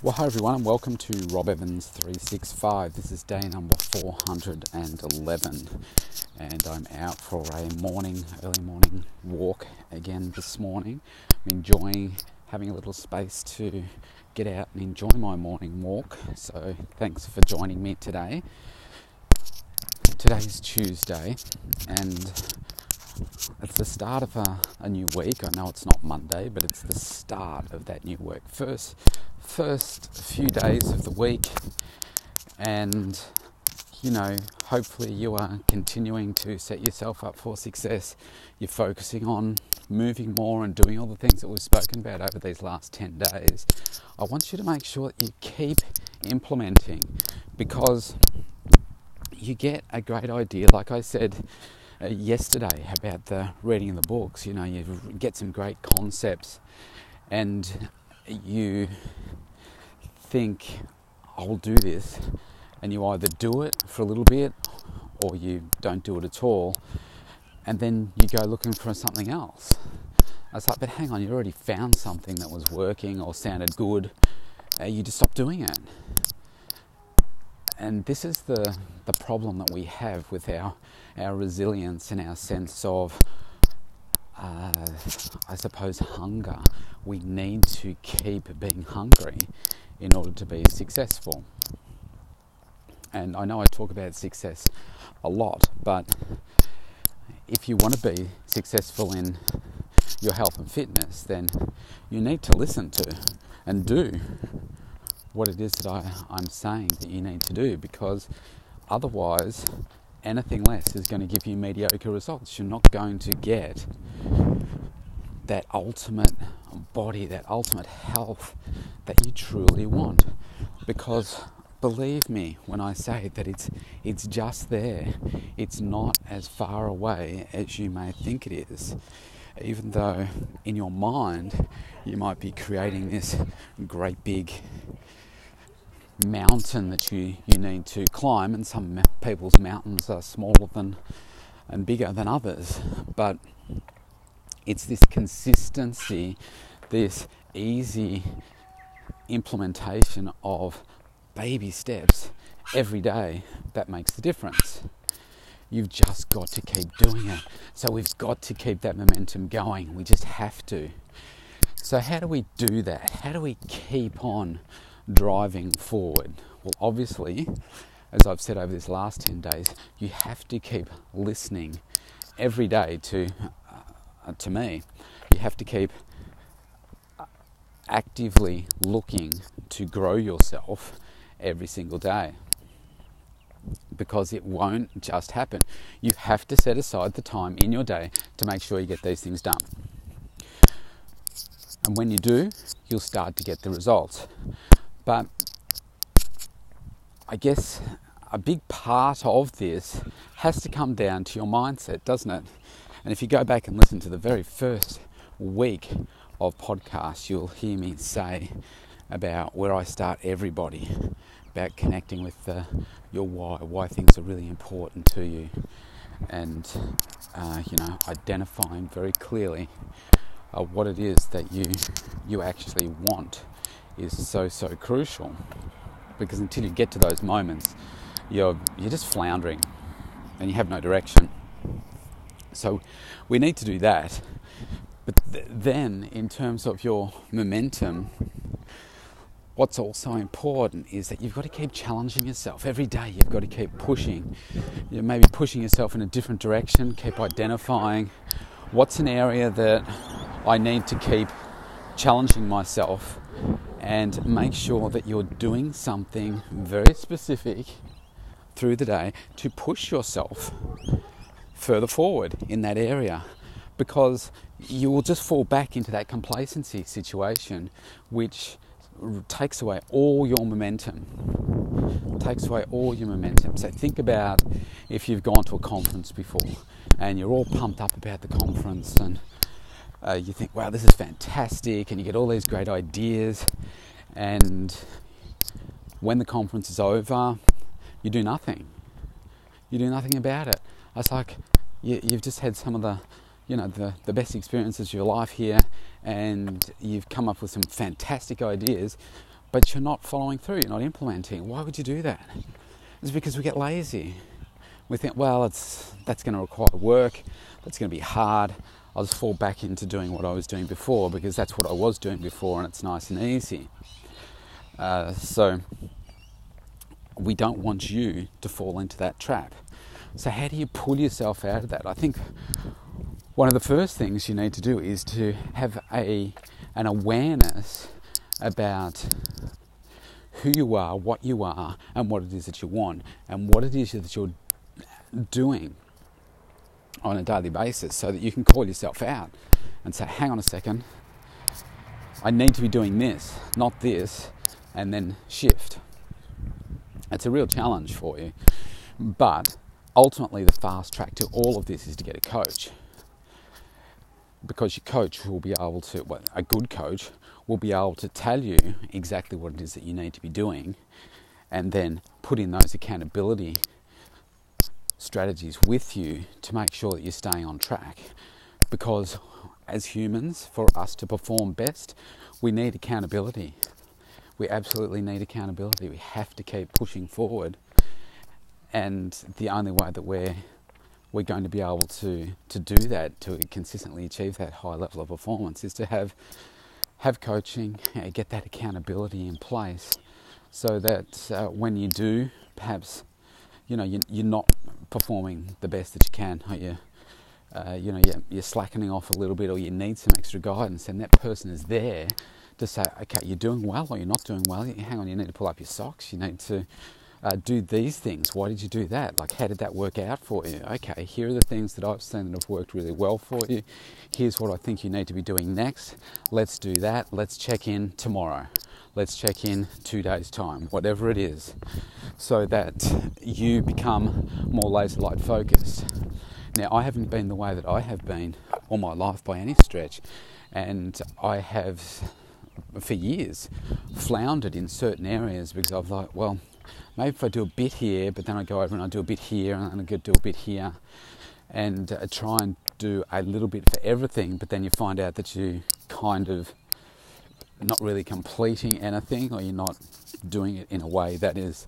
Well, hi everyone, and welcome to Rob Evans 365. This is day number 411, and I'm out for a morning, early morning walk again this morning. I'm enjoying having a little space to get out and enjoy my morning walk. So, thanks for joining me today. Today's Tuesday, and it's the start of a, a, new week. I know it's not Monday, but it's the start of that new week. First, first few days of the week, and you know, hopefully you are continuing to set yourself up for success. You're focusing on moving more and doing all the things that we've spoken about over these last 10 days. I want you to make sure that you keep implementing because you get a great idea, like I said uh, yesterday about the reading of the books. You know, you get some great concepts, and you think, "I'll do this," and you either do it for a little bit, or you don't do it at all, and then you go looking for something else. I was like, but hang on, you already found something that was working or sounded good. Uh, you just stop doing it and this is the, the problem that we have with our, our resilience and our sense of, uh, I suppose, hunger. We need to keep being hungry in order to be successful. And I know I talk about success a lot, but if you want to be successful in your health and fitness, then you need to listen to and do what it is that I, I'm saying that you need to do because otherwise, anything less is going to give you mediocre results. You're not going to get that ultimate body, that ultimate health that you truly want. Because believe me when I say that it's it's just there. It's not as far away as you may think it is. Even though in your mind you might be creating this great big mountain that you, you need to climb, and some people's mountains are smaller than and bigger than others, but it's this consistency, this easy implementation of baby steps every day that makes the difference. You've just got to keep doing it. So we've got to keep that momentum going. We just have to. So, how do we do that? How do we keep on driving forward? Well, obviously, as I've said over this last 10 days, you have to keep listening every day to, uh, to me. You have to keep uh, actively looking to grow yourself every single day because it won't just happen. You have to set aside the time in your day to make sure you get these things done. And when you do, you'll start to get the results. But I guess a big part of this has to come down to your mindset, doesn't it? And if you go back and listen to the very first week of podcasts, you'll hear me say about where I start everybody about connecting with the, your why, why things are really important to you, and uh, you know identifying very clearly uh, what it is that you you actually want is so so crucial because until you get to those moments you're you're just floundering and you have no direction. So we need to do that. But th- then in terms of your momentum what's also important is that you've got to keep challenging yourself. Every day you've got to keep pushing. You maybe pushing yourself in a different direction keep identifying what's an area that I need to keep challenging myself and make sure that you're doing something very specific through the day to push yourself further forward in that area because you will just fall back into that complacency situation which takes away all your momentum takes away all your momentum. So think about if you've gone to a conference before and you're all pumped up about the conference and uh, you think, wow, this is fantastic, and you get all these great ideas. And when the conference is over, you do nothing. You do nothing about it. It's like you, have just had some of the, you know, the, the best experiences of your life here, and you've come up with some fantastic ideas. but you're not following through, you're not implementing. Why would you do that? It's because we get lazy. We think, well, it's, that's going to require work, that's going to be hard. I'll just fall back into doing what I was doing before because that's what I was doing before and it's nice and easy. Uh, so, we don't want you to fall into that trap. So, how do you pull yourself out of that? I think one of the first things you need to do is to have a, an awareness about who you are, what you are, and what it is that you want, and what it is that you're doing on a daily basis so that you can call yourself out and say, hang on a second, I need to be doing this, not this, and then shift. It's a real challenge for you. But ultimately, the fast track to all of this is to get a coach. Because your coach will be able to, well, a good coach will be able to tell you exactly what it is that you need to be doing and then put in those accountability strategies with you to make sure that you're staying on track. Because as humans, for us to perform best, we need accountability. We absolutely need accountability. We have to keep pushing forward. And the only way that we're we're going to be able to, to do that, to consistently achieve that high level of performance, is to have have coaching, get that accountability in place, so that uh, when you do, perhaps you know you, you're not performing the best that you can, are you? Uh, you know, you're, you're, slackening off a little bit, or you need some extra guidance, and that person is there to say, okay, you're doing well, or you're not doing well. Hang on, you need to pull up your socks. You need to uh, do these things. Why did you do that? Like, how did that work out for you? Okay, here are the things that I've seen that have worked really well for you. Here's what I think you need to be doing next. Let's do that. Let's check in tomorrow. Let's check in two days' time, whatever it is, so that you become more laser light focused. Now, I haven't been the way that I have been all my life by any stretch, and I have for years floundered in certain areas because I've like, well, maybe if I do a bit here, but then I go over and I do a bit here, and then I go do a bit here, and uh, try and do a little bit for everything, but then you find out that you kind of not really completing anything or you're not doing it in a way that is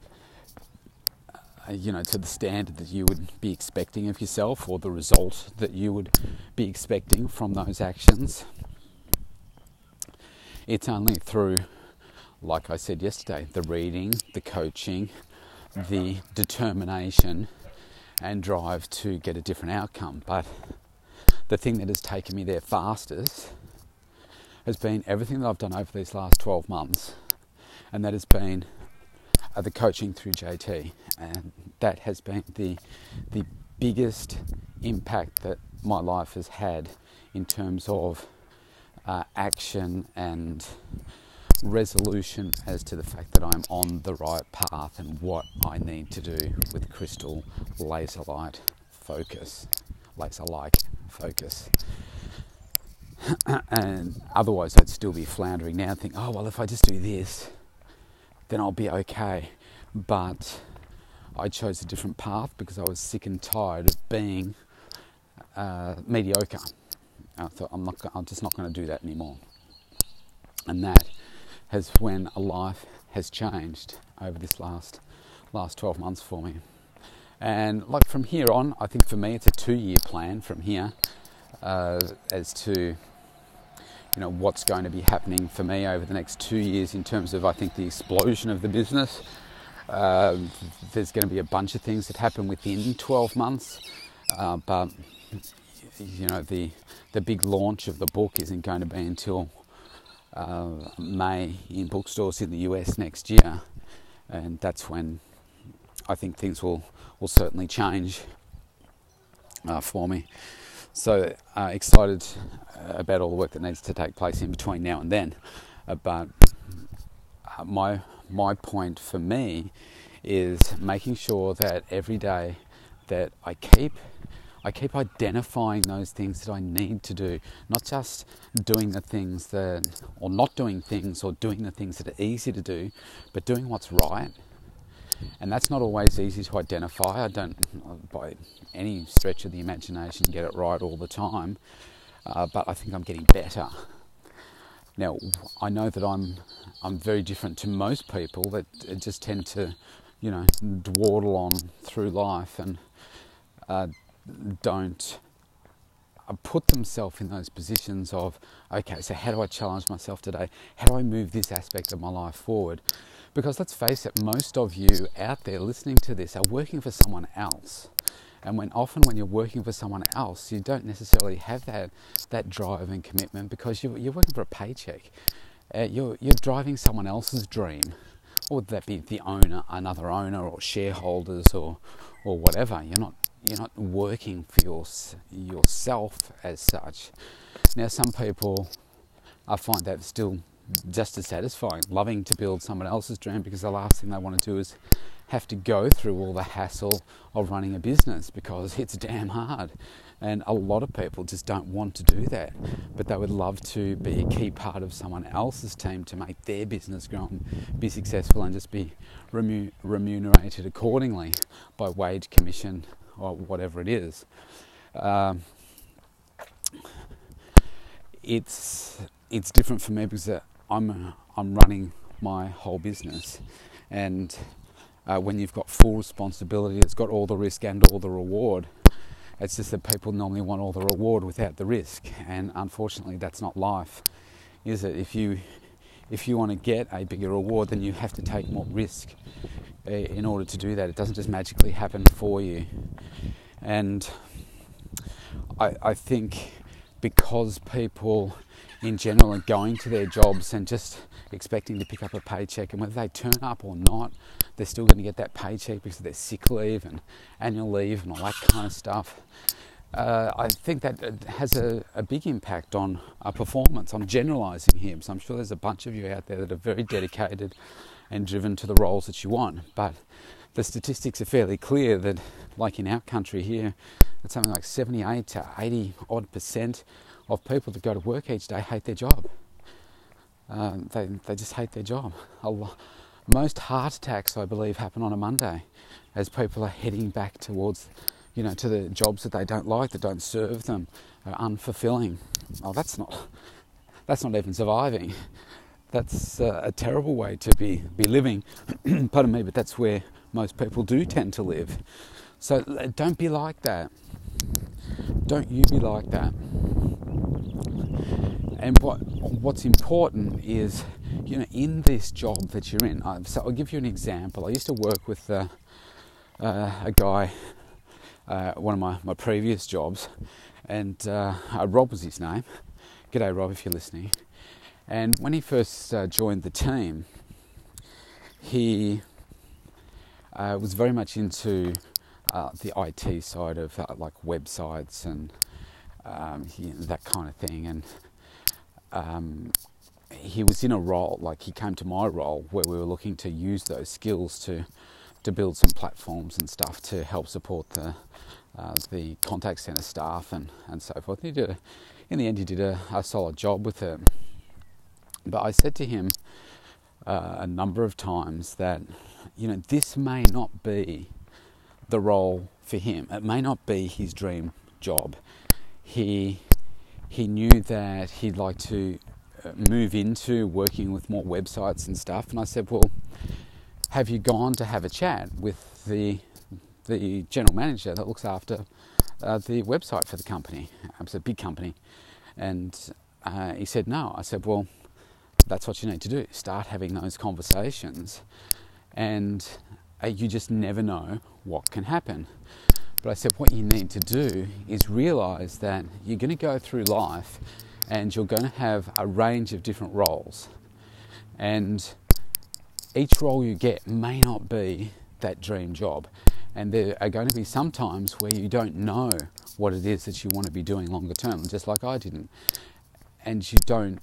uh, you know to the standard that you would be expecting of yourself or the result that you would be expecting from those actions. It's only through like I said yesterday the reading the coaching the determination and drive to get a different outcome. But the thing that has taken me there fastest has been everything that I've done over these last 12 months, and that has been uh, the coaching through JT, and that has been the the biggest impact that my life has had in terms of uh, action and resolution as to the fact that I'm on the right path and what I need to do with crystal laser light focus, laser like focus. and otherwise, I'd still be floundering now, think, oh, well, if I just do this, then I'll be okay. But I chose a different path because I was sick and tired of being uh, mediocre. I thought, I'm, not, I'm just not going to do that anymore. And that has when a life has changed over this last last 12 months for me. And like from here on, I think for me it's a two year plan from here uh, as to you know what's going to be happening for me over the next two years in terms of I think the explosion of the business. Uh, there's going to be a bunch of things that happen within 12 months, uh, but you know the the big launch of the book isn't going to be until uh, May in bookstores in the US next year, and that's when I think things will will certainly change uh, for me. So uh, excited uh, about all the work that needs to take place in between now and then. Uh, but uh, my my point for me is making sure that every day that I keep I keep identifying those things that I need to do, not just doing the things that, or not doing things, or doing the things that are easy to do, but doing what's right and that's not always easy to identify. I don't, by any stretch of the imagination, get it right all the time, uh, but I think I'm getting better. Now, I know that I'm I'm very different to most people that just tend to, you know, dawdle on through life and uh, don't uh, put themselves in those positions of, okay, so how do I challenge myself today? How do I move this aspect of my life forward? Because let's face it, most of you out there listening to this are working for someone else. And when often when you're working for someone else, you don't necessarily have that that drive and commitment because you're, you're working for a paycheck. Uh, you're you're driving someone else's dream, or would that be the owner, another owner, or shareholders, or or whatever. You're not you're not working for your, yourself as such. Now, some people I find that still just as satisfying, loving to build someone else's dream because the last thing they want to do is have to go through all the hassle of running a business because it's damn hard. And a lot of people just don't want to do that, but they would love to be a key part of someone else's team to make their business grow and be successful and just be remunerated accordingly by wage, commission, or whatever it is. Um, it's it's different for me because I'm I'm running my whole business, and uh, when you've got full responsibility, it's got all the risk and all the reward. It's just that people normally want all the reward without the risk, and unfortunately, that's not life, is it? If you if you want to get a bigger reward, then you have to take more risk uh, in order to do that. It doesn't just magically happen for you, and I, I think because people in general are going to their jobs and just expecting to pick up a paycheck, and whether they turn up or not, they're still going to get that paycheck because of their sick leave and annual leave and all that kind of stuff. Uh, I think that has a, a, big impact on our performance. I'm generalising here, so I'm sure there's a bunch of you out there that are very dedicated and driven to the roles that you want. But the statistics are fairly clear that, like in our country here, it's something like 78 to 80 odd percent of people that go to work each day hate their job. Uh, they, they just hate their job. Most heart attacks, I believe, happen on a Monday as people are heading back towards, you know, to the jobs that they don't like, that don't serve them, are unfulfilling. Oh, that's not, that's not even surviving. That's uh, a terrible way to be, be living. Pardon me, but that's where most people do tend to live. So don't be like that. Don't you be like that. And what what's important is, you know, in this job that you're in. Uh, so I'll give you an example. I used to work with uh, uh, a guy, uh, one of my, my previous jobs, and uh, uh, Rob was his name. G'day, Rob, if you're listening. And when he first joined the team, he was very much into uh, the IT side of uh, like websites and um, that kind of thing. And um, he was in a role, like he came to my role, where we were looking to use those skills to to build some platforms and stuff to help support the uh, the contact center staff and, and so forth. He did a, in the end, he did a, a solid job with it. But I said to him uh, a number of times that you know this may not be the role for him. It may not be his dream job. He he knew that he'd like to uh, move into working with more websites and stuff. And I said, "Well, have you gone to have a chat with the the general manager that looks after uh, the website for the company? It's a big company." And uh, he said, "No." I said, "Well, that's what you need to do. Start having those conversations." And Uh, you just never know what can happen. But I said, what you need to do is realize that you're going to go through life and you're going to have a range of different roles. And each role you get may not be that dream job. And there are going to be some times where you don't know what it is that you want to be doing longer term, just like I didn't. And you don't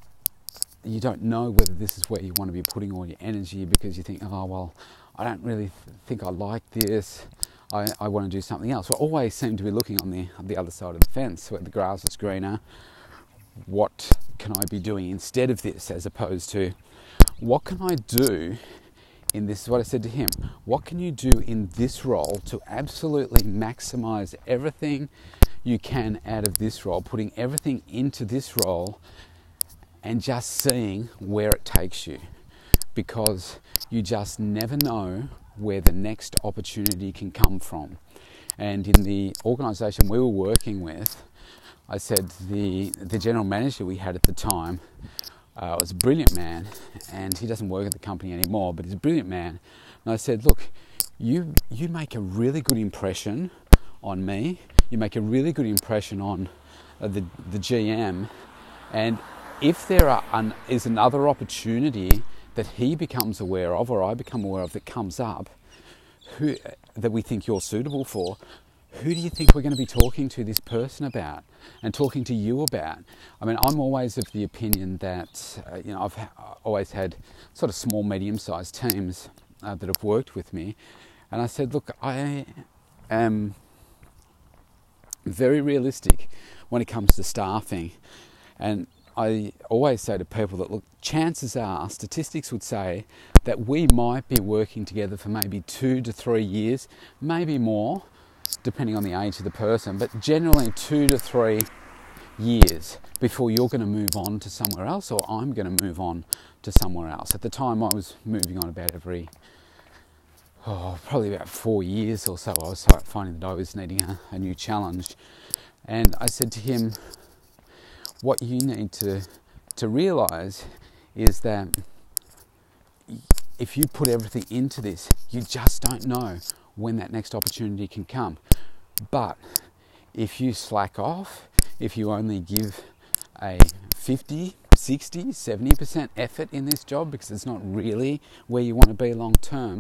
you don't know whether this is where you want to be putting all your energy because you think, oh well, I don't really think I like this. I, I want to do something else. We always seem to be looking on the, on the other side of the fence where the grass is greener. What can I be doing instead of this as opposed to what can I do in this is what I said to him. What can you do in this role to absolutely maximize everything you can out of this role, putting everything into this role and just seeing where it takes you because you just never know where the next opportunity can come from. And in the organisation we were working with, I said the, the general manager we had at the time uh, was a brilliant man, and he doesn't work at the company anymore, but he's a brilliant man. And I said, Look, you, you make a really good impression on me, you make a really good impression on uh, the, the GM, and if there are an, is another opportunity that he becomes aware of or I become aware of that comes up who, that we think you're suitable for, who do you think we're going to be talking to this person about and talking to you about? I mean, I'm always of the opinion that, uh, you know, I've ha- always had sort of small, medium sized teams uh, that have worked with me. And I said, look, I am very realistic when it comes to staffing. And I always say to people that look, chances are, statistics would say that we might be working together for maybe two to three years, maybe more, depending on the age of the person, but generally two to three years before you're going to move on to somewhere else or I'm going to move on to somewhere else. At the time, I was moving on about every, oh, probably about four years or so. I was finding that I was needing a, a new challenge. And I said to him, what you need to, to realize is that if you put everything into this, you just don't know when that next opportunity can come. But if you slack off, if you only give a 50, 60, 70% effort in this job because it's not really where you want to be long term,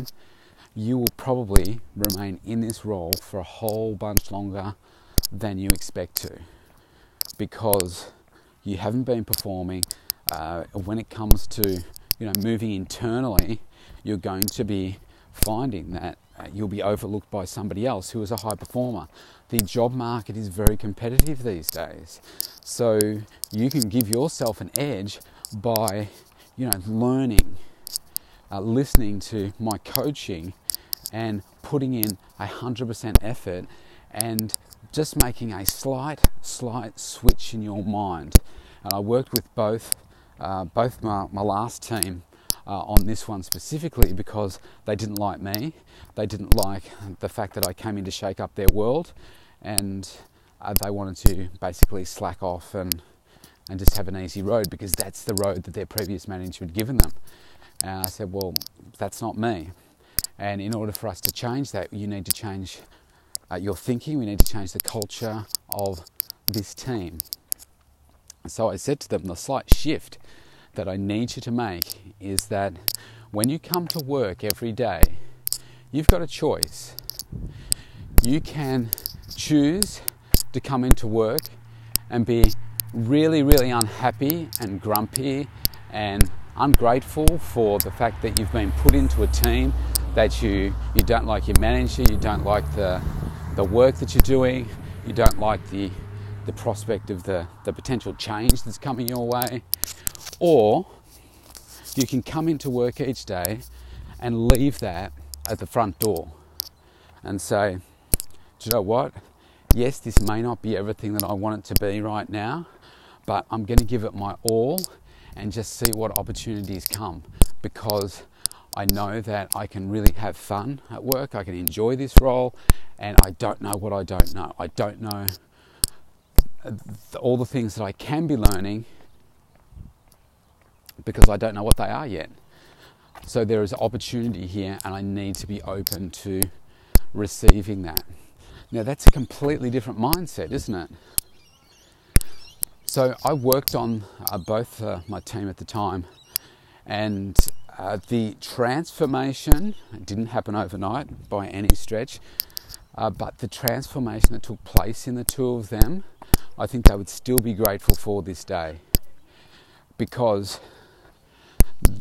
you will probably remain in this role for a whole bunch longer than you expect to because you haven't been performing. Uh, when it comes to you know moving internally, you're going to be finding that uh, you'll be overlooked by somebody else who is a high performer. The job market is very competitive these days, so you can give yourself an edge by you know learning, uh, listening to my coaching, and putting in a hundred percent effort and just making a slight, slight switch in your mind. And I worked with both, uh, both my, my last team uh, on this one specifically because they didn't like me. They didn't like the fact that I came in to shake up their world, and uh, they wanted to basically slack off and and just have an easy road because that's the road that their previous manager had given them. And I said, well, that's not me. And in order for us to change that, you need to change uh, your thinking. We need to change the culture of this team. So I said to them, the slight shift that I need you to make is that when you come to work every day, you've got a choice. You can choose to come into work and be really, really unhappy and grumpy and ungrateful for the fact that you've been put into a team that you, you don't like your manager, you don't like the, the work that you're doing, you don't like the, the prospect of the, the potential change that's coming your way. Or you can come into work each day and leave that at the front door and say, Do you know what? Yes, this may not be everything that I want it to be right now, but I'm going to give it my all and just see what opportunities come because I know that I can really have fun at work, I can enjoy this role, and I don't know what I don't know. I don't know all the things that I can be learning because I don't know what they are yet. So there is opportunity here, and I need to be open to receiving that. Now, that's a completely different mindset, isn't it? So I worked on uh, both uh, my team at the time, and uh, the transformation didn't happen overnight by any stretch, uh, but the transformation that took place in the two of them, I think they would still be grateful for this day. Because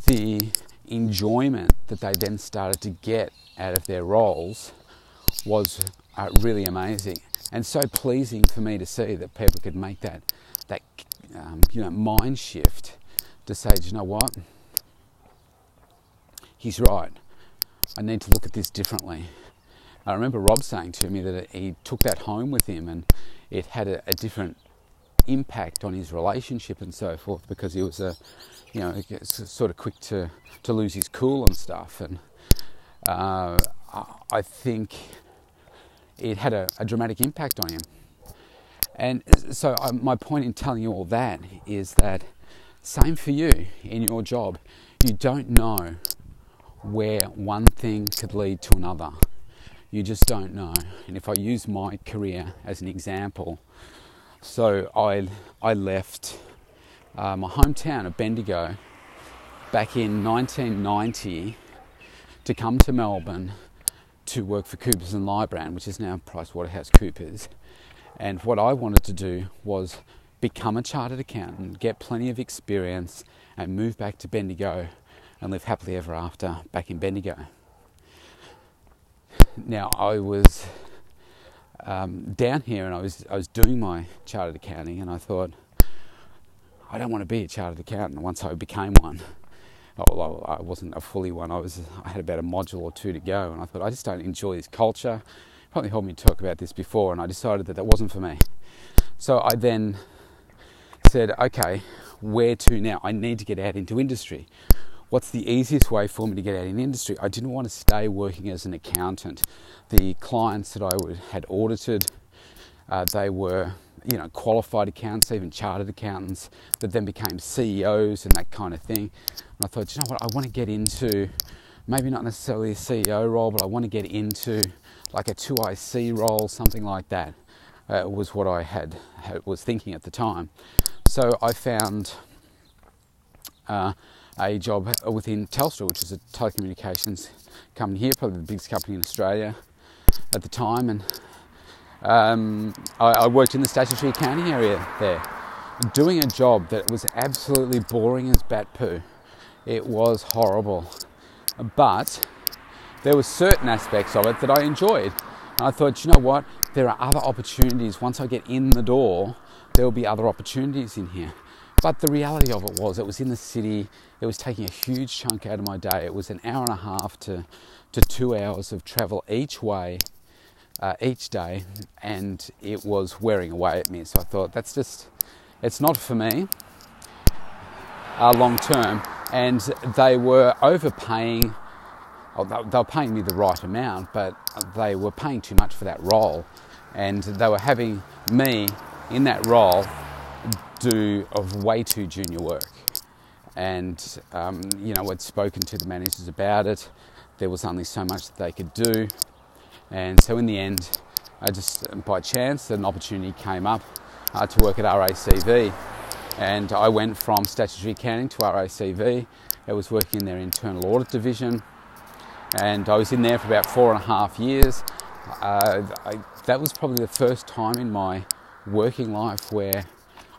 the enjoyment that they then started to get out of their roles was uh, really amazing and so pleasing for me to see that people could make that that um, you know mind shift to say, you know what, he's right. I need to look at this differently. I remember Rob saying to me that he took that home with him and it had a, a different impact on his relationship and so forth because he was a, you know, sort of quick to, to lose his cool and stuff. And uh, I think it had a, a, dramatic impact on him. And so, uh, my point in telling you all that is that same for you in your job. You don't know where one thing could lead to another. You just don't know. And if I use my career as an example, so I, I left uh, my hometown of Bendigo back in 1990 to come to Melbourne to work for Coopers and Lybrand, which is now PricewaterhouseCoopers. And what I wanted to do was become a chartered accountant, get plenty of experience, and move back to Bendigo and live happily ever after back in Bendigo. Now I was um, down here and I was I was doing my chartered accounting and I thought I don't want to be a chartered accountant once I became one. Although I wasn't a fully one, I was I had about a module or two to go and I thought I just don't enjoy this culture. Probably heard me talk about this before and I decided that that wasn't for me. So I then said, okay, where to now? I need to get out into industry what's the easiest way for me to get out in industry? I didn't want to stay working as an accountant. The clients that I had audited, uh, they were you know qualified accountants, even chartered accountants that then became CEOs and that kind of thing. And I thought, you know what, I want to get into maybe not necessarily a CEO role, but I want to get into like a 2IC role, something like that. Uh, was what I had, had, was thinking at the time. So I found uh, a job within Telstra, which is a telecommunications company here, probably the biggest company in Australia at the time. And um, I, I, worked in the statutory accounting area there, doing a job that was absolutely boring as bat poo. It was horrible, but there were certain aspects of it that I enjoyed. And I thought, you know what? There are other opportunities. Once I get in the door, there will be other opportunities in here. But the reality of it was, it was in the city. It was taking a huge chunk out of my day. It was an hour and a half to, to two hours of travel each way, uh, each day, and it was wearing away at me. So I thought, that's just, it's not for me uh, long term. And they were overpaying. Oh, they were paying me the right amount, but they were paying too much for that role. And they were having me in that role do of way too junior work. And, um, you know, I'd spoken to the managers about it. There was only so much that they could do. And so in the end, I just, by chance, an opportunity came up uh, to work at RACV. And I went from statutory accounting to RACV. I was working in their internal audit division. And I was in there for about four and a half years. Uh, I, that was probably the first time in my working life where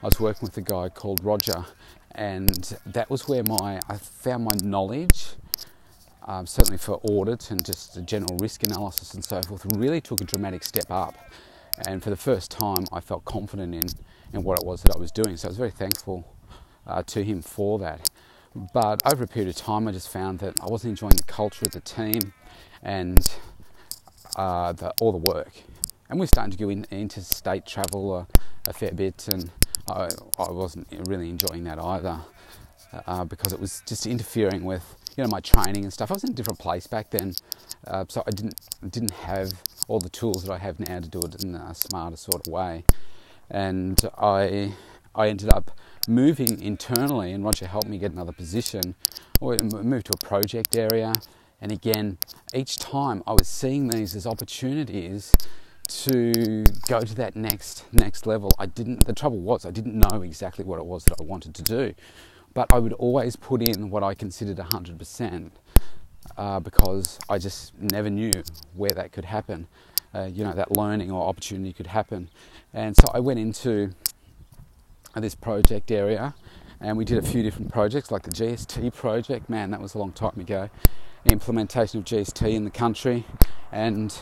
I was working with a guy called Roger, and that was where my I found my knowledge, um, certainly for audit and just the general risk analysis and so forth, really took a dramatic step up. And for the first time, I felt confident in in what it was that I was doing. So I was very thankful uh, to him for that. But over a period of time, I just found that I wasn't enjoying the culture of the team and uh, the, all the work. And we're starting to go in, into state travel a, a fair bit, and I, I wasn't really enjoying that either uh, because it was just interfering with you know my training and stuff. I was in a different place back then, uh, so I didn't didn't have all the tools that I have now to do it in a smarter sort of way, and I I ended up moving internally, and Roger helped me get another position, or moved to a project area. And again, each time I was seeing these as opportunities to go to that next next level. I didn't. The trouble was I didn't know exactly what it was that I wanted to do, but I would always put in what I considered hundred uh, percent because I just never knew where that could happen. Uh, you know that learning or opportunity could happen, and so I went into this project area, and we did a few different projects like the GST project. Man, that was a long time ago. Implementation of GST in the country, and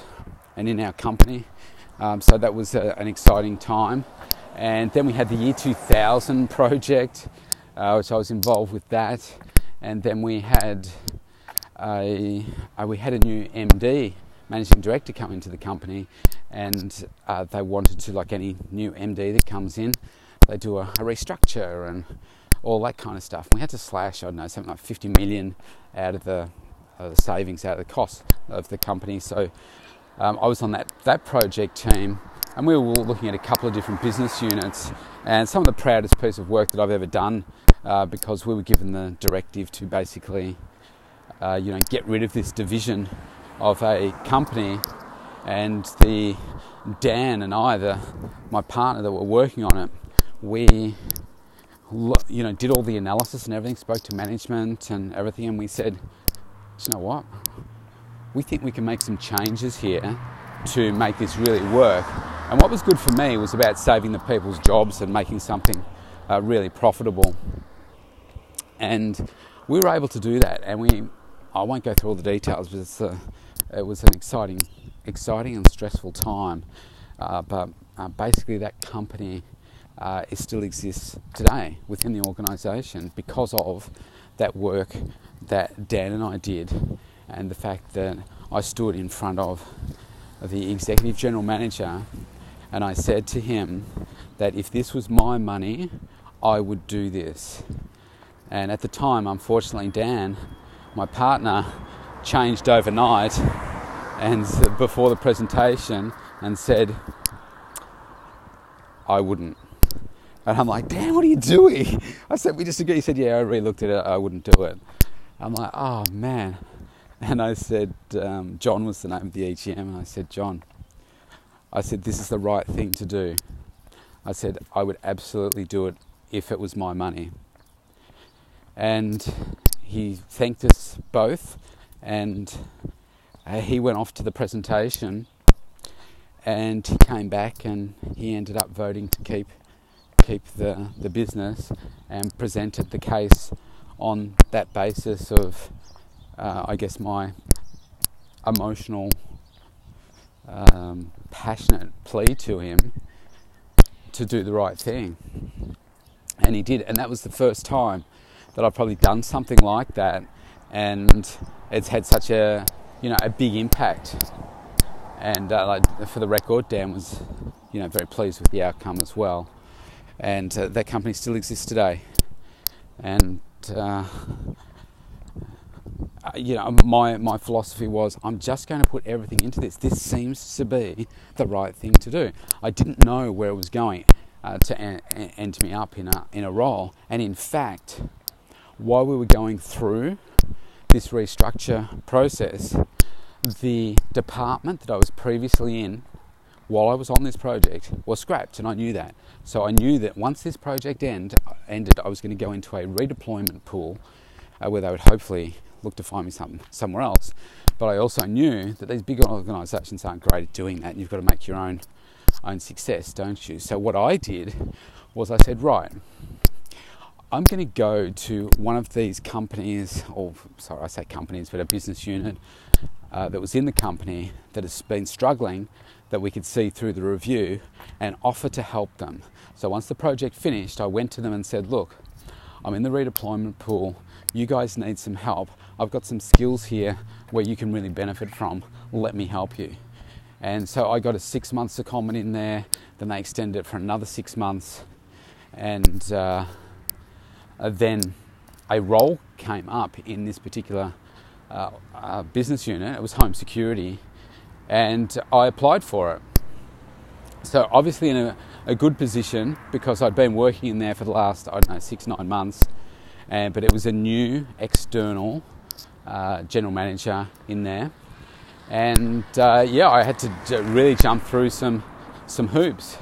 and in our company. Um, so that was a, an exciting time. And then we had the Year 2000 project, uh, which I was involved with that. And then we had a, uh, we had a new MD, managing director, come into the company, and uh, they wanted to, like any new MD that comes in, they do a, a restructure and all that kind of stuff. And We had to slash, I don't know, something like 50 million out of the, uh, the savings, out of the cost of the company. So um, I was on that, that project team and we were looking at a couple of different business units and some of the proudest piece of work that I've ever done uh, because we were given the directive to basically, uh, you know, get rid of this division of a company and the Dan and I, the, my partner that were working on it, we you know, did all the analysis and everything, spoke to management and everything, and we said, you know what? We think we can make some changes here to make this really work. And what was good for me was about saving the people's jobs and making something uh, really profitable. And we were able to do that. And we, I won't go through all the details, but uh, it was an exciting, exciting and stressful time. Uh, but uh, basically, that company uh, it still exists today within the organisation because of that work that Dan and I did, and the fact that I stood in front of the executive general manager and I said to him that if this was my money, I would do this. And at the time, unfortunately, Dan, my partner, changed overnight and before the presentation and said, I wouldn't. And I'm like, Dan, what are you doing? I said, we disagree. He said, yeah, I really looked at it. I wouldn't do it. I'm like, oh, man. And I said, um, John was the name of the EGM. And I said, John, I said, this is the right thing to do. I said, I would absolutely do it if it was my money. And he thanked us both. And uh, he went off to the presentation. And he came back and he ended up voting to keep keep the, the business and presented the case on that basis of, uh, I guess, my emotional, um, passionate plea to him to do the right thing. And he did, and that was the first time that I've probably done something like that, and it's had such a, you know, a big impact. And uh, like for the record, Dan was, you know, very pleased with the outcome as well and uh, that company still exists today. And uh, you know, my my philosophy was I'm just going to put everything into this. This seems to be the right thing to do. I didn't know where it was going uh, to end me up in a in a role, and in fact, while we were going through this restructure process, the department that I was previously in while I was on this project was scrapped, and I knew that. So I knew that once this project end, ended, I was going to go into a redeployment pool uh, where they would hopefully look to find me some, somewhere else. But I also knew that these big organisations aren't great at doing that, and you've got to make your own own success, don't you? So what I did was I said, right, I'm going to go to one of these companies, or sorry, I say companies, but a business unit uh, that was in the company that has been struggling that we could see through the review and offer to help them. So once the project finished, I went to them and said, Look, I'm in the redeployment pool. You guys need some help. I've got some skills here where you can really benefit from. Let me help you. And so I got a six months secondment in there. Then they extended it for another six months. And uh, then a role came up in this particular uh, uh, business unit. It was home security and I applied for it. So obviously in a, a, good position because I'd been working in there for the last I don't know six nine months, and but it was a new external uh, general manager in there, and uh, yeah, I had to really jump through some some hoops,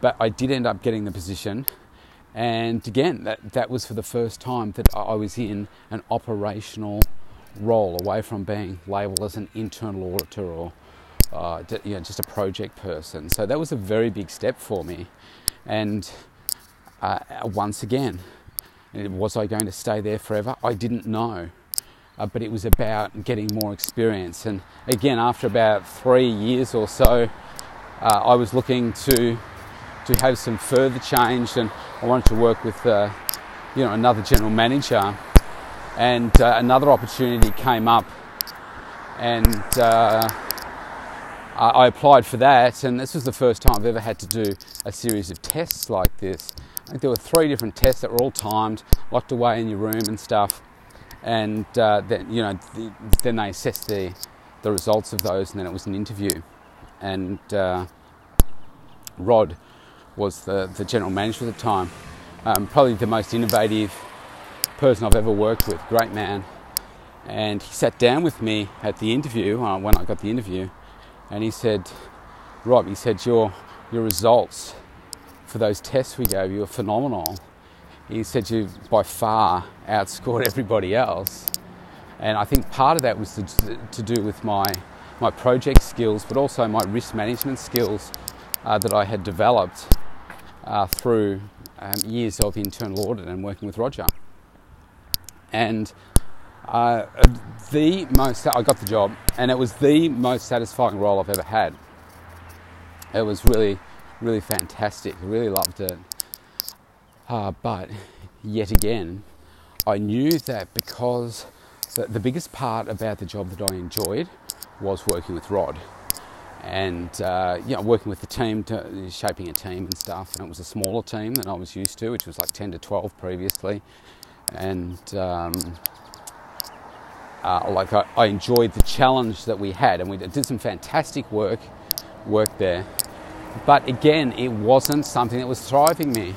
but I did end up getting the position. And again, that, that was for the first time that I was in an operational role away from being labelled as an internal auditor or uh, you know, just a project person. So that was a very big step for me. And uh, once again, was I going to stay there forever? I didn't know. Uh, but it was about getting more experience. And again, after about three years or so, uh, I was looking to to have some further change, and I wanted to work with uh, you know another general manager. And uh, another opportunity came up, and I applied for that, and this was the first time I've ever had to do a series of tests like this. Think there were three different tests that were all timed, locked away in your room and stuff. And uh, then, you know, the, then they assessed the, the results of those, and then it was an interview. And uh, Rod was the, the general manager at the time, um, probably the most innovative person I've ever worked with, great man. And he sat down with me at the interview uh, when I got the interview, and he said, "Rob," he said, "your your results for those tests we gave you are phenomenal." He said you by far outscored everybody else, and I think part of that was to, to do with my my project skills, but also my risk management skills uh, that I had developed uh, through um, years of internal audit and working with Roger. And uh, the most, I got the job, and it was the most satisfying role I've ever had. It was really, really fantastic. Really loved it. Uh, but yet again, I knew that because the, the biggest part about the job that I enjoyed was working with Rod and uh, you know, working with the team, to, shaping a team and stuff. And it was a smaller team than I was used to, which was like 10 to 12 previously. And um, uh, like I, I, enjoyed the challenge that we had, and we did some fantastic work, work there. But again, it wasn't something that was thriving me,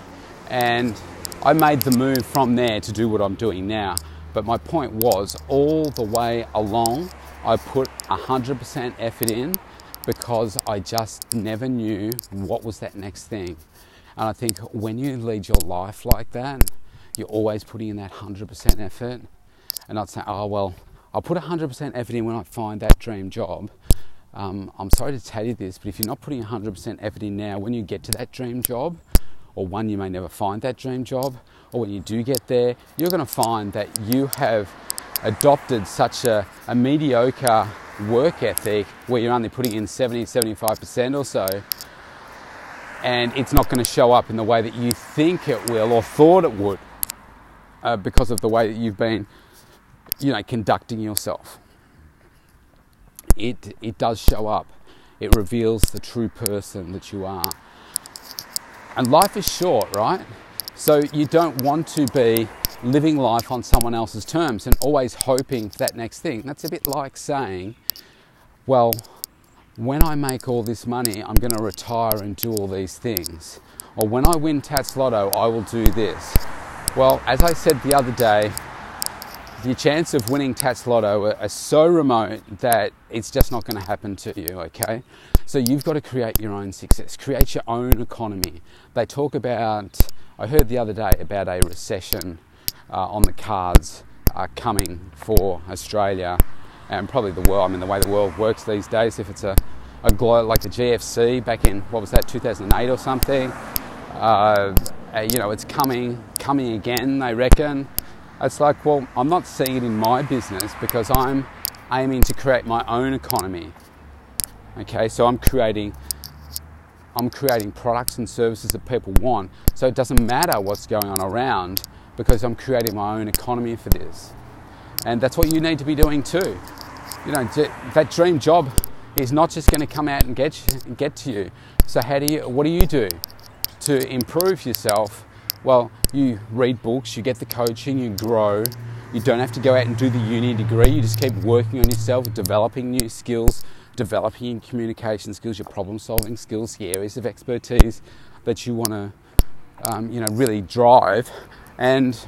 and I made the move from there to do what I'm doing now. But my point was, all the way along, I put 100% effort in because I just never knew what was that next thing. And I think when you lead your life like that, you're always putting in that 100% effort and not saying, oh, well, I'll put 100% effort in when I find that dream job. Um, I'm sorry to tell you this, but if you're not putting 100% effort in now, when you get to that dream job, or one, you may never find that dream job, or when you do get there, you're going to find that you have adopted such a, a mediocre work ethic where you're only putting in 70, 75% or so, and it's not going to show up in the way that you think it will or thought it would uh, because of the way that you've been, you know, conducting yourself. It, it does show up. It reveals the true person that you are. And life is short, right? So you don't want to be living life on someone else's terms and always hoping for that next thing. That's a bit like saying, well, when I make all this money, I'm going to retire and do all these things. Or when I win TattsLotto, I will do this. Well, as I said the other day, the chance of winning TattsLotto are so remote that it's just not going to happen to you, okay? So you've got to create your own success, create your own economy. They talk about, I heard the other day about a recession uh, on the cards uh, coming for Australia and probably the world. I mean, the way the world works these days, if it's a, a like the GFC back in what was that 2008 or something, uh, you know, it's coming coming again. They reckon. It's like, well, I'm not seeing it in my business because I'm aiming to create my own economy. Okay, so I'm creating I'm creating products and services that people want. So it doesn't matter what's going on around because I'm creating my own economy for this. And that's what you need to be doing too. You know, that dream job is not just going to come out and get get to you. So how do you? What do you do to improve yourself? Well, you read books, you get the coaching, you grow. You don't have to go out and do the uni degree. You just keep working on yourself, developing new skills, developing your communication skills, your problem-solving skills, the areas of expertise that you want to, um, you know, really drive, and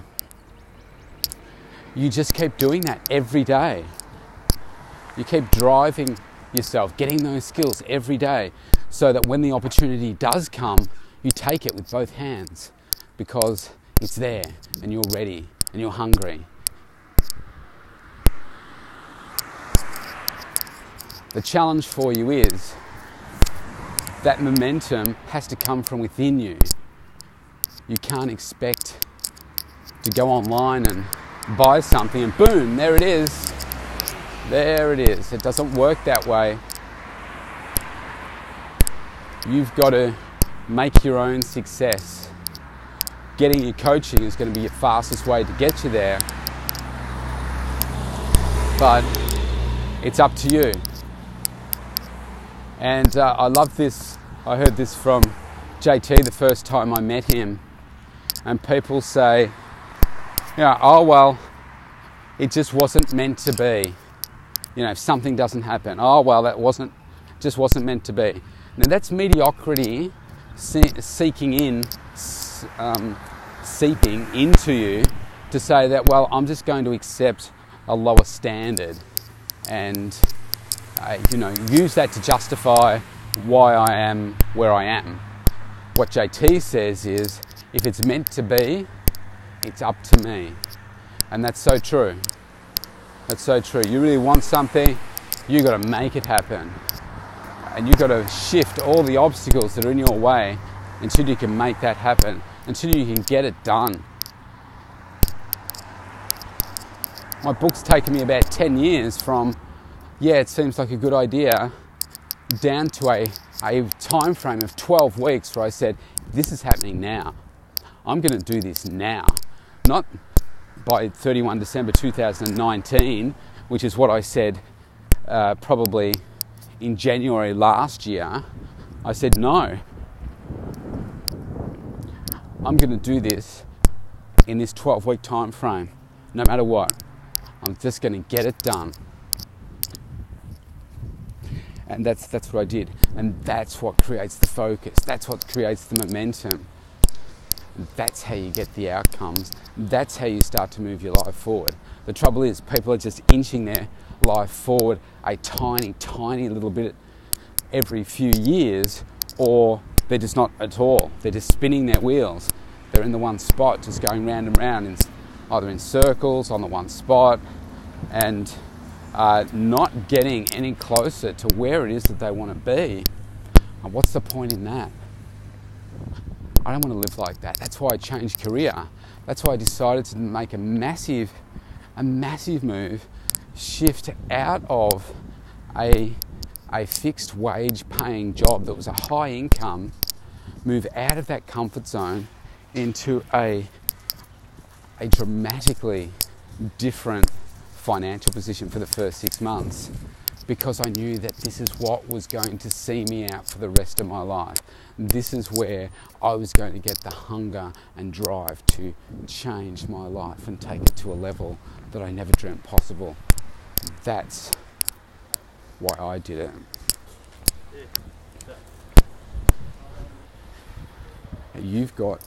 you just keep doing that every day. You keep driving yourself, getting those skills every day so that when the opportunity does come, you take it with both hands because it's there and you're ready and you're hungry. The challenge for you is that momentum has to come from within you. You can't expect to go online and buy something and boom, there it is. There it is. It doesn't work that way. You've got to make your own success. Getting your coaching is going to be your fastest way to get you there. But it's up to you. And uh, I love this. I heard this from JT the first time I met him. and people say, you know, oh well, it just wasn't meant to be. You know, if something doesn't happen, oh well, that wasn't, just wasn't meant to be. Now that's mediocrity seeking in, um, seeping into you to say that, well, I'm just going to accept a lower standard and, uh, you know, use that to justify why I am where I am. What JT says is, if it's meant to be, it's up to me. And that's so true. That's so true. You really want something, you got to make it happen. And you've got to shift all the obstacles that are in your way until you can make that happen, until you can get it done. My book's taken me about 10 years from, yeah, it seems like a good idea, down to a, a time frame of 12 weeks where I said, this is happening now. I'm going to do this now. Not by 31 December 2019, which is what I said uh, probably in January last year. I said, no. I'm going to do this in this 12 week time frame, no matter what. I'm just going to get it done. And that's, that's what I did. And that's what creates the focus. That's what creates the momentum. That's how you get the outcomes. That's how you start to move your life forward. The trouble is, people are just inching their life forward a tiny, tiny little bit every few years, or they're just not at all. They're just spinning their wheels. They're in the one spot, just going round and round, in, either in circles on the one spot, and uh, not getting any closer to where it is that they want to be. And what's the point in that? I don't want to live like that. That's why I changed career. That's why I decided to make a massive, a massive move, shift out of a, a fixed wage paying job that was a high income, move out of that comfort zone into a, a dramatically different financial position for the first six months because I knew that this is what was going to see me out for the rest of my life. This is where I was going to get the hunger and drive to change my life and take it to a level that I never dreamt possible. That's why I did it. You've got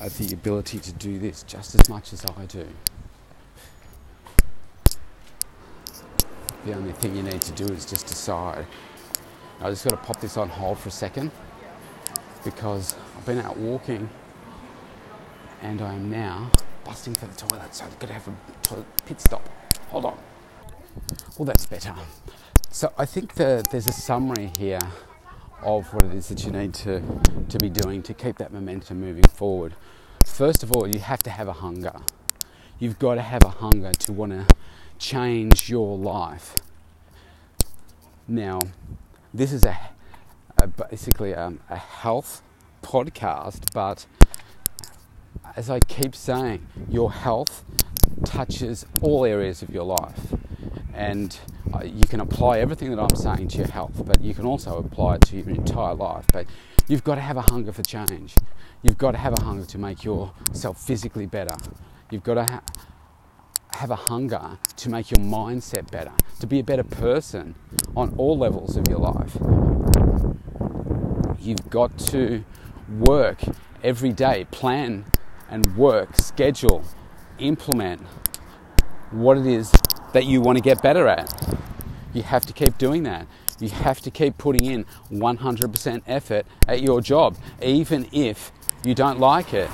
uh, the ability to do this just as much as I do. the only thing you need to do is just decide. I just got to pop this on hold for a second because I've been out walking and I am now busting for the toilet, so I've got to have a toilet pit stop. Hold on. Well, that's better. So I think the, there's a summary here of what it is that you need to, to be doing to keep that momentum moving forward. First of all, you have to have a hunger. You've got to have a hunger to want to change your life. Now, this is a, a basically a, a health podcast, but as I keep saying, your health touches all areas of your life. And uh, you can apply everything that I'm saying to your health, but you can also apply it to your entire life. But you've got to have a hunger for change. You've got to have a hunger to make yourself physically better. You've got to ha- have a hunger to make your mindset better, to be a better person on all levels of your life. You've got to work every day, plan and work, schedule, implement what it is that you want to get better at. You have to keep doing that. You have to keep putting in 100% effort at your job, even if you don't like it.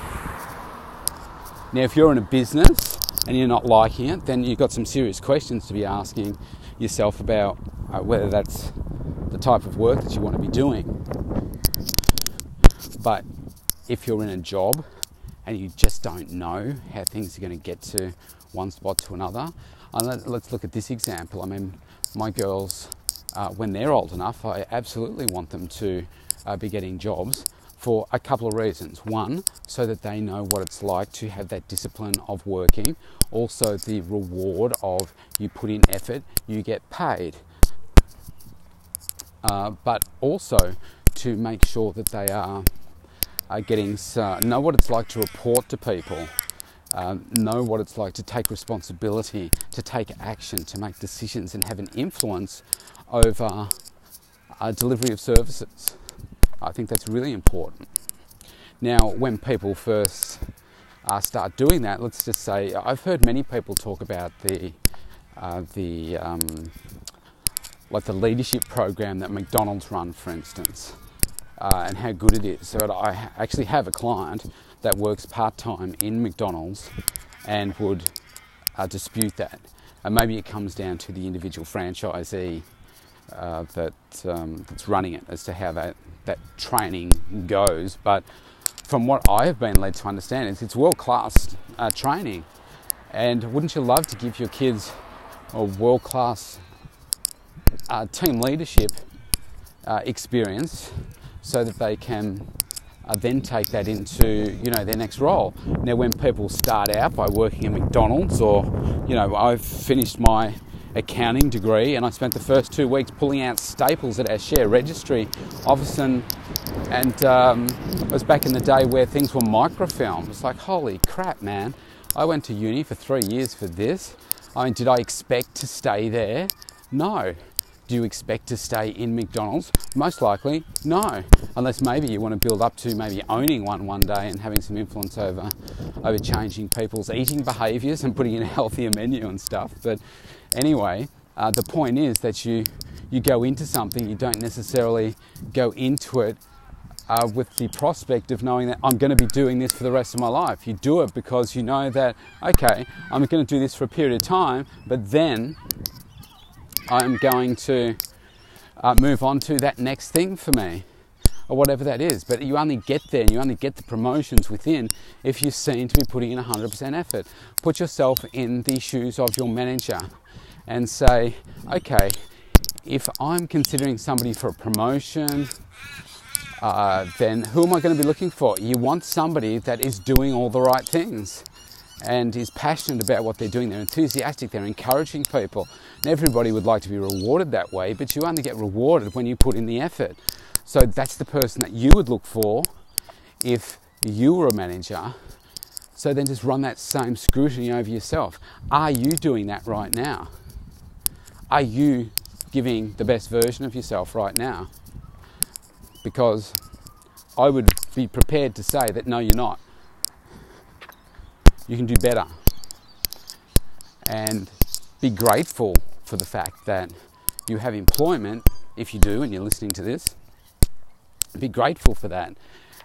Now, if you're in a business and you're not liking it, then you've got some serious questions to be asking yourself about uh, whether that's the type of work that you want to be doing. But if you're in a job and you just don't know how things are going to get to one spot to another, and let's look at this example. I mean, my girls, uh, when they're old enough, I absolutely want them to uh, be getting jobs for a couple of reasons. One, so that they know what it's like to have that discipline of working. Also, the reward of you put in effort, you get paid. Uh, but also to make sure that they are uh, getting uh, know what it's like to report to people, um, know what it's like to take responsibility, to take action, to make decisions, and have an influence over uh, delivery of services. I think that's really important. Now, when people first uh, start doing that, let's just say I've heard many people talk about the uh, the um, like the leadership program that McDonald's run, for instance, uh, and how good it is. So I actually have a client that works part time in McDonald's and would uh, dispute that. And maybe it comes down to the individual franchisee uh, that um, that's running it as to how that that training goes. But from what I have been led to understand, is it's world class uh, training. And wouldn't you love to give your kids a world class uh, team leadership uh, experience so that they can uh, then take that into you know their next role. Now, when people start out by working at McDonald's, or you know, I've finished my accounting degree and I spent the first two weeks pulling out staples at our share registry office and, and um, it was back in the day where things were microfilm. It's like, holy crap, man. I went to uni for three years for this. I mean, did I expect to stay there? No. Do you expect to stay in McDonald's? Most likely, no. Unless maybe you want to build up to maybe owning one one day and having some influence over, over changing people's eating behaviours and putting in a healthier menu and stuff. But anyway, uh, the point is that you you go into something, you don't necessarily go into it uh, with the prospect of knowing that I'm going to be doing this for the rest of my life. You do it because you know that, okay, I'm going to do this for a period of time, but then I'm going to uh, move on to that next thing for me, or whatever that is. But you only get there and you only get the promotions within if you seem to be putting in 100% effort. Put yourself in the shoes of your manager and say, okay, if I'm considering somebody for a promotion, uh, then who am I going to be looking for? You want somebody that is doing all the right things and is passionate about what they're doing. They're enthusiastic, they're encouraging people. And everybody would like to be rewarded that way, but you only get rewarded when you put in the effort. So that's the person that you would look for if you were a manager. So then just run that same scrutiny over yourself. Are you doing that right now? Are you giving the best version of yourself right now? Because I would be prepared to say that no, you're not you can do better. And be grateful for the fact that you have employment, if you do and you're listening to this. Be grateful for that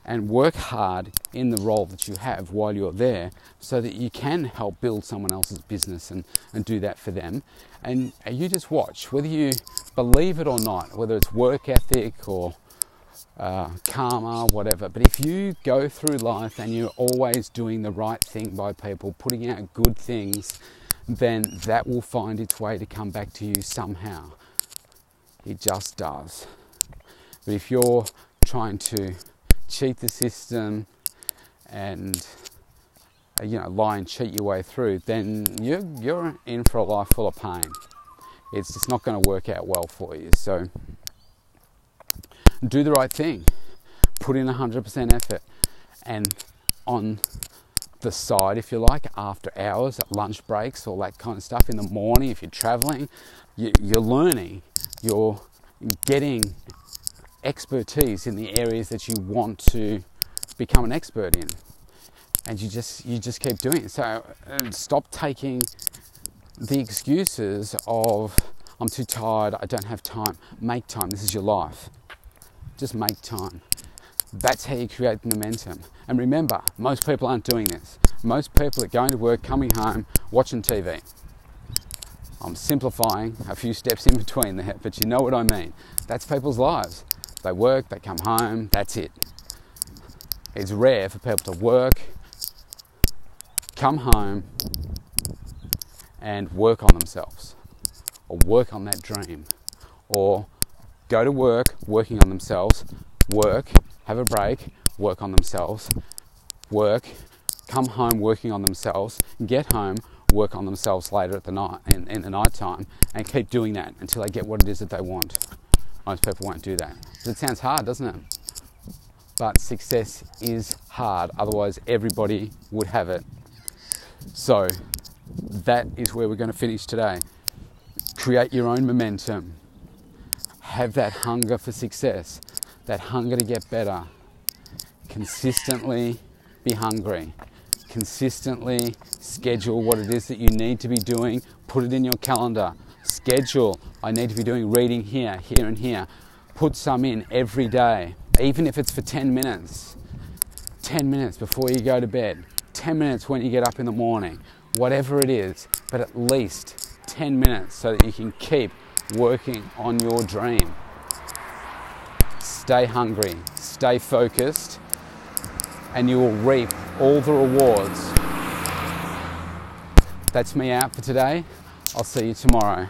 and work hard in the role that you have while you're there so that you can help build someone else's business and, and do that for them. And you just watch, whether you believe it or not, whether it's work ethic or uh, karma, whatever. But if you go through life and you're always doing the right thing by people, putting out good things, then that will find its way to come back to you somehow. It just does. But if you're trying to cheat the system and you know lie and cheat your way through, then you're you're in for a life full of pain. It's just not going to work out well for you. So do the right thing, put in 100% effort, and on the side, if you like, after hours, at lunch breaks, all that kind of stuff, in the morning, if you're traveling, you, are learning, you're getting expertise in the areas that you want to become an expert in. And you just you just keep doing it. So stop taking the excuses of I'm too tired, I don't have time. Make time. This is your life. Just make time. That's how you create momentum. And remember, most people aren't doing this. Most people are going to work, coming home, watching TV. I'm simplifying a few steps in between there, but you know what I mean. That's people's lives. They work, they come home, that's it. It's rare for people to work, come home, and work on themselves, or work on that dream, or go to work working on themselves, work, have a break, work on themselves, work, come home working on themselves, get home, work on themselves later at the night in, in the night time, and keep doing that until they get what it is that they want. Most people won't do that. It sounds hard, doesn't it? but success is hard, otherwise, everybody would have it. So, that is where we're going to finish today. Create your own momentum, have that hunger for success, that hunger to get better. Consistently be hungry. Consistently schedule what it is that you need to be doing. Put it in your calendar. Schedule. I need to be doing reading here, here, and here. Put some in every day, even if it's for 10 minutes. 10 minutes before you go to bed, 10 minutes when you get up in the morning, whatever it is, but at least 10 minutes so that you can keep working on your dream. Stay hungry, stay focused, and you will reap all the rewards. That's me out for today. I'll see you tomorrow.